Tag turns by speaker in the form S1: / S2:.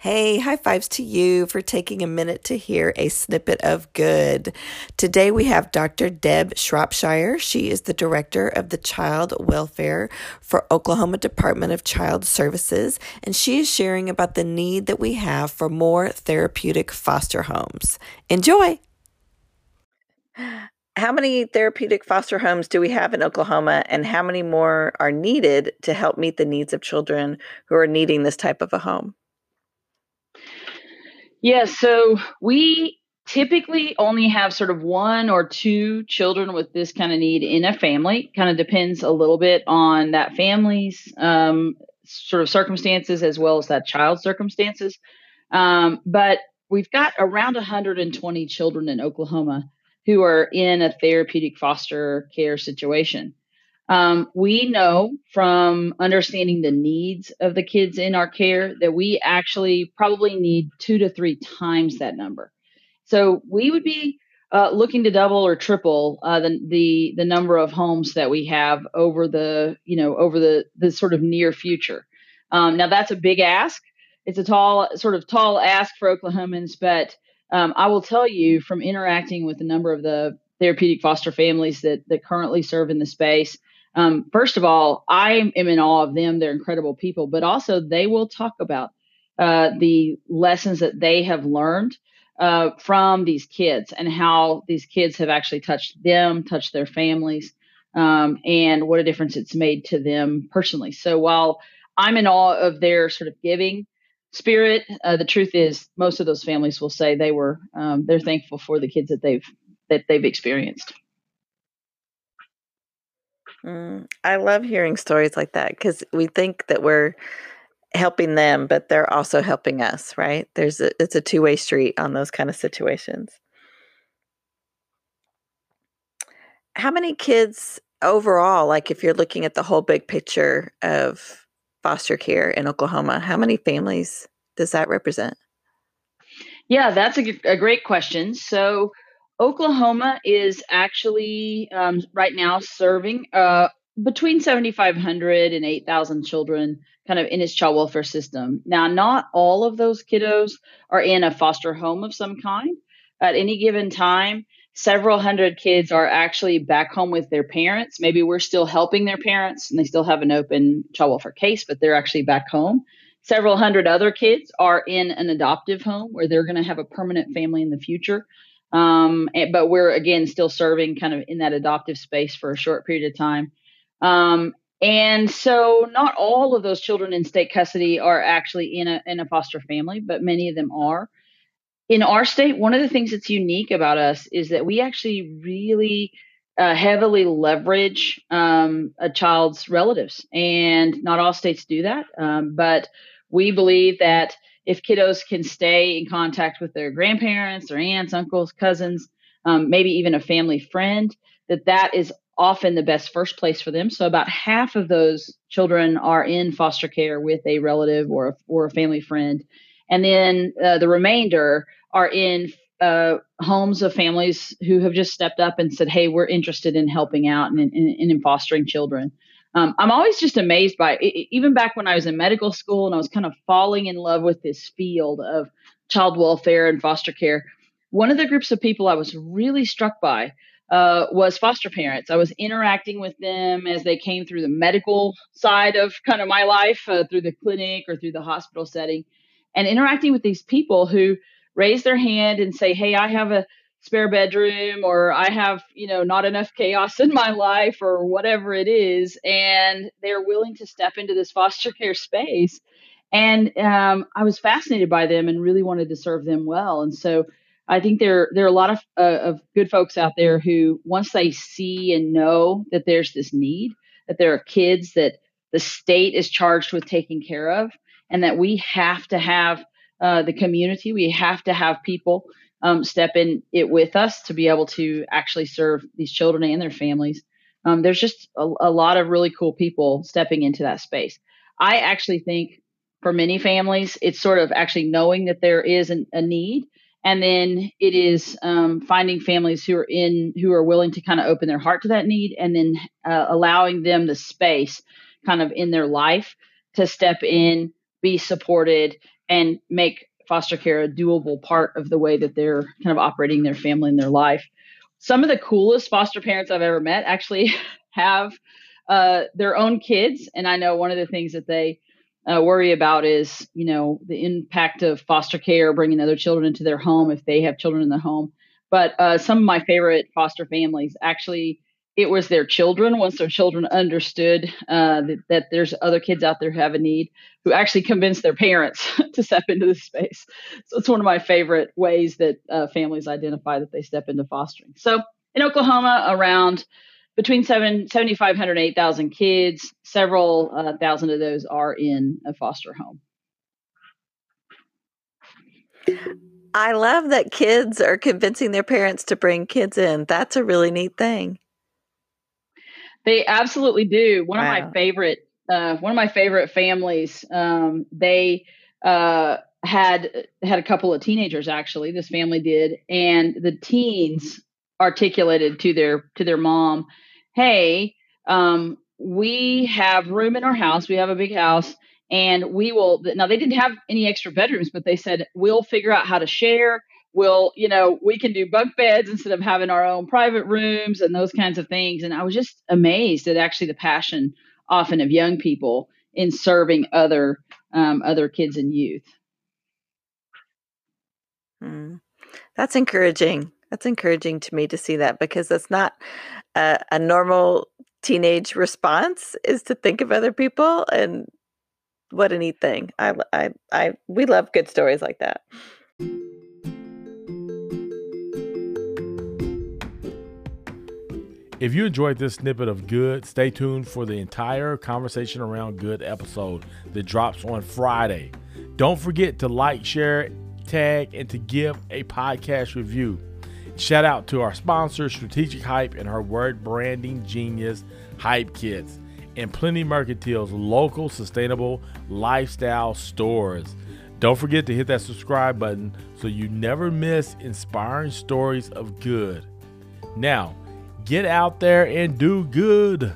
S1: Hey, high fives to you for taking a minute to hear a snippet of good. Today we have Dr. Deb Shropshire. She is the director of the Child Welfare for Oklahoma Department of Child Services, and she is sharing about the need that we have for more therapeutic foster homes. Enjoy! How many therapeutic foster homes do we have in Oklahoma, and how many more are needed to help meet the needs of children who are needing this type of a home?
S2: Yeah, so we typically only have sort of one or two children with this kind of need in a family. Kind of depends a little bit on that family's um, sort of circumstances as well as that child's circumstances. Um, but we've got around 120 children in Oklahoma who are in a therapeutic foster care situation. Um, we know from understanding the needs of the kids in our care that we actually probably need two to three times that number. So we would be uh, looking to double or triple uh, the, the the number of homes that we have over the you know over the the sort of near future. Um, now that's a big ask. It's a tall sort of tall ask for Oklahomans, but um, I will tell you from interacting with a number of the therapeutic foster families that that currently serve in the space um, first of all, I am in awe of them. They're incredible people, but also they will talk about uh, the lessons that they have learned uh, from these kids and how these kids have actually touched them, touched their families, um, and what a difference it's made to them personally. So while I'm in awe of their sort of giving spirit, uh, the truth is most of those families will say they were um, they're thankful for the kids that they've that they've experienced.
S1: Mm, I love hearing stories like that because we think that we're helping them, but they're also helping us, right? There's a, it's a two way street on those kind of situations. How many kids overall, like if you're looking at the whole big picture of foster care in Oklahoma, how many families does that represent?
S2: Yeah, that's a, a great question. So, Oklahoma is actually um, right now serving uh, between 7,500 and 8,000 children kind of in its child welfare system. Now, not all of those kiddos are in a foster home of some kind. At any given time, several hundred kids are actually back home with their parents. Maybe we're still helping their parents and they still have an open child welfare case, but they're actually back home. Several hundred other kids are in an adoptive home where they're going to have a permanent family in the future. Um, but we're again still serving kind of in that adoptive space for a short period of time. Um, and so not all of those children in state custody are actually in a in a foster family, but many of them are. In our state, one of the things that's unique about us is that we actually really uh, heavily leverage um, a child's relatives, and not all states do that. Um, but we believe that if kiddos can stay in contact with their grandparents, their aunts, uncles, cousins, um, maybe even a family friend, that that is often the best first place for them. So about half of those children are in foster care with a relative or a, or a family friend, and then uh, the remainder are in uh, homes of families who have just stepped up and said, "Hey, we're interested in helping out and, in fostering children." Um, I'm always just amazed by it, even back when I was in medical school and I was kind of falling in love with this field of child welfare and foster care. One of the groups of people I was really struck by uh, was foster parents. I was interacting with them as they came through the medical side of kind of my life, uh, through the clinic or through the hospital setting, and interacting with these people who raise their hand and say, Hey, I have a spare bedroom or I have, you know, not enough chaos in my life or whatever it is. And they're willing to step into this foster care space. And um, I was fascinated by them and really wanted to serve them well. And so I think there there are a lot of uh, of good folks out there who once they see and know that there's this need, that there are kids that the state is charged with taking care of, and that we have to have uh, the community, we have to have people um, step in it with us to be able to actually serve these children and their families. Um, there's just a, a, lot of really cool people stepping into that space. I actually think for many families, it's sort of actually knowing that there is an, a need, and then it is um, finding families who are in who are willing to kind of open their heart to that need, and then uh, allowing them the space, kind of in their life, to step in, be supported, and make foster care a doable part of the way that they're kind of operating their family and their life. Some of the coolest foster parents I've ever met actually have uh, their own kids, and I know one of the things that they uh, worry about is, you know, the impact of foster care, bringing other children into their home if they have children in the home. But uh, some of my favorite foster families actually, it was their children. Once their children understood uh, that, that, there's other kids out there who have a need, who actually convinced their parents to step into this space. So it's one of my favorite ways that uh, families identify that they step into fostering. So in Oklahoma, around between seven, 7,500 and 8,000 kids. Several uh, thousand of those are in a foster home.
S1: I love that kids are convincing their parents to bring kids in. That's a really neat thing.
S2: They absolutely do. One wow. of my favorite, uh, one of my favorite families. Um, they uh, had had a couple of teenagers actually. This family did, and the teens articulated to their to their mom hey, um, we have room in our house. We have a big house and we will now they didn't have any extra bedrooms but they said we'll figure out how to share we'll you know we can do bunk beds instead of having our own private rooms and those kinds of things and i was just amazed at actually the passion often of young people in serving other um, other kids and youth
S1: mm. that's encouraging that's encouraging to me to see that because that's not a, a normal teenage response is to think of other people and what a neat thing. I, I, I, we love good stories like that.
S3: If you enjoyed this snippet of Good, stay tuned for the entire Conversation Around Good episode that drops on Friday. Don't forget to like, share, tag, and to give a podcast review. Shout out to our sponsor, Strategic Hype, and her word branding genius, Hype Kits, and Plenty Mercantile's local sustainable lifestyle stores. Don't forget to hit that subscribe button so you never miss inspiring stories of good. Now, get out there and do good.